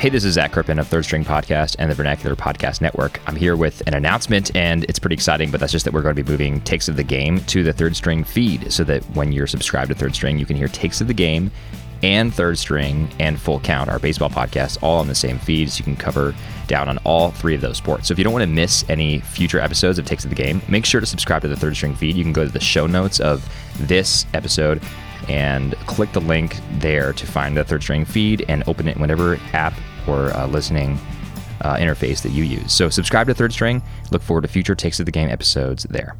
Hey, this is Zach Crippen of Third String Podcast and the Vernacular Podcast Network. I'm here with an announcement, and it's pretty exciting, but that's just that we're going to be moving Takes of the Game to the Third String feed so that when you're subscribed to Third String, you can hear Takes of the Game and Third String and Full Count, our baseball podcast, all on the same feed. So you can cover down on all three of those sports. So if you don't want to miss any future episodes of Takes of the Game, make sure to subscribe to the Third String feed. You can go to the show notes of this episode and click the link there to find the Third String feed and open it in whatever app or uh, listening uh, interface that you use. So subscribe to Third String. Look forward to future Takes of the Game episodes there.